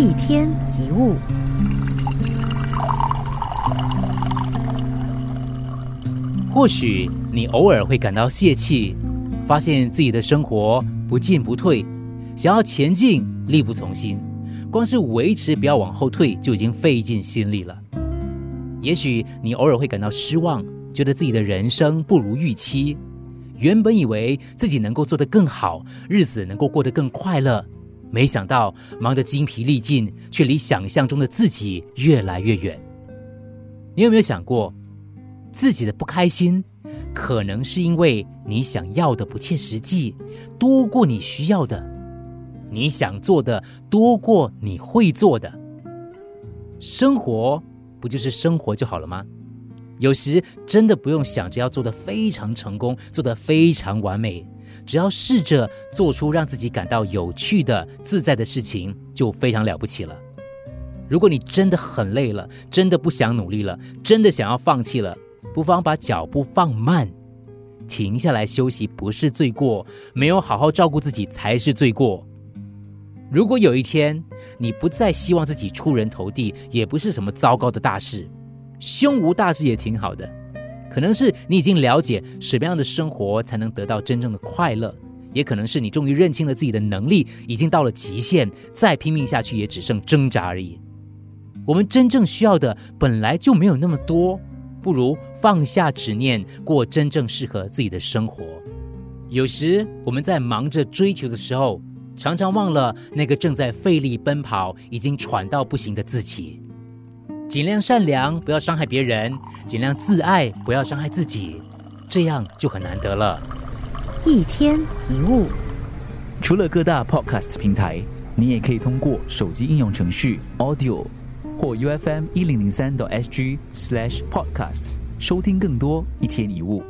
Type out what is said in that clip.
一天一物，或许你偶尔会感到泄气，发现自己的生活不进不退，想要前进力不从心，光是维持不要往后退就已经费尽心力了。也许你偶尔会感到失望，觉得自己的人生不如预期，原本以为自己能够做得更好，日子能够过得更快乐。没想到忙得精疲力尽，却离想象中的自己越来越远。你有没有想过，自己的不开心，可能是因为你想要的不切实际，多过你需要的；你想做的多过你会做的。生活不就是生活就好了吗？有时真的不用想着要做的非常成功，做的非常完美。只要试着做出让自己感到有趣的、自在的事情，就非常了不起了。如果你真的很累了，真的不想努力了，真的想要放弃了，不妨把脚步放慢，停下来休息，不是罪过；没有好好照顾自己才是罪过。如果有一天你不再希望自己出人头地，也不是什么糟糕的大事，胸无大志也挺好的。可能是你已经了解什么样的生活才能得到真正的快乐，也可能是你终于认清了自己的能力已经到了极限，再拼命下去也只剩挣扎而已。我们真正需要的本来就没有那么多，不如放下执念，过真正适合自己的生活。有时我们在忙着追求的时候，常常忘了那个正在费力奔跑、已经喘到不行的自己。尽量善良，不要伤害别人；尽量自爱，不要伤害自己，这样就很难得了。一天一物，除了各大 podcast 平台，你也可以通过手机应用程序 Audio 或 U F M 一零零三 SG slash podcasts 收听更多一天一物。